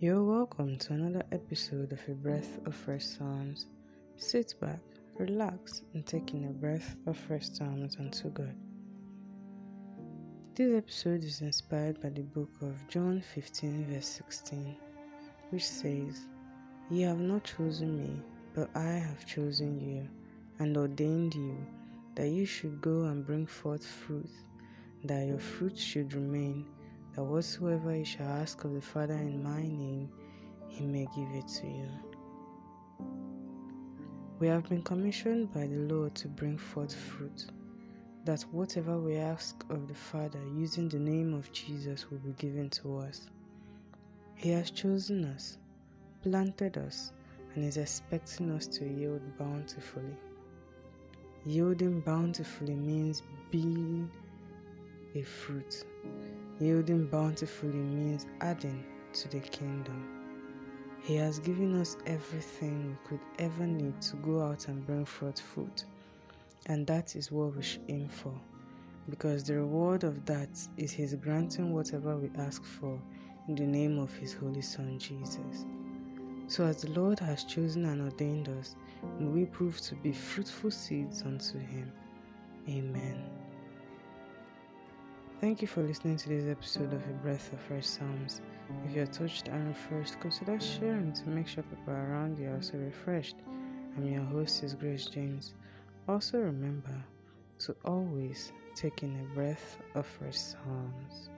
You're welcome to another episode of A Breath of Fresh Psalms. Sit back, relax, and take in a breath of fresh Psalms unto God. This episode is inspired by the book of John 15, verse 16, which says, Ye have not chosen me, but I have chosen you, and ordained you, that you should go and bring forth fruit, that your fruit should remain that whatsoever you shall ask of the Father in my name, he may give it to you. We have been commissioned by the Lord to bring forth fruit, that whatever we ask of the Father using the name of Jesus will be given to us. He has chosen us, planted us, and is expecting us to yield bountifully. Yielding bountifully means being a fruit. Yielding bountifully means adding to the kingdom. He has given us everything we could ever need to go out and bring forth fruit, and that is what we should aim for, because the reward of that is His granting whatever we ask for in the name of His Holy Son Jesus. So, as the Lord has chosen and ordained us, may we prove to be fruitful seeds unto Him. Amen. Thank you for listening to this episode of A Breath of Fresh Psalms. If you're touched and refreshed, consider sharing to make sure people around you are also refreshed. I'm your host, is Grace James. Also remember to always take in a breath of fresh psalms.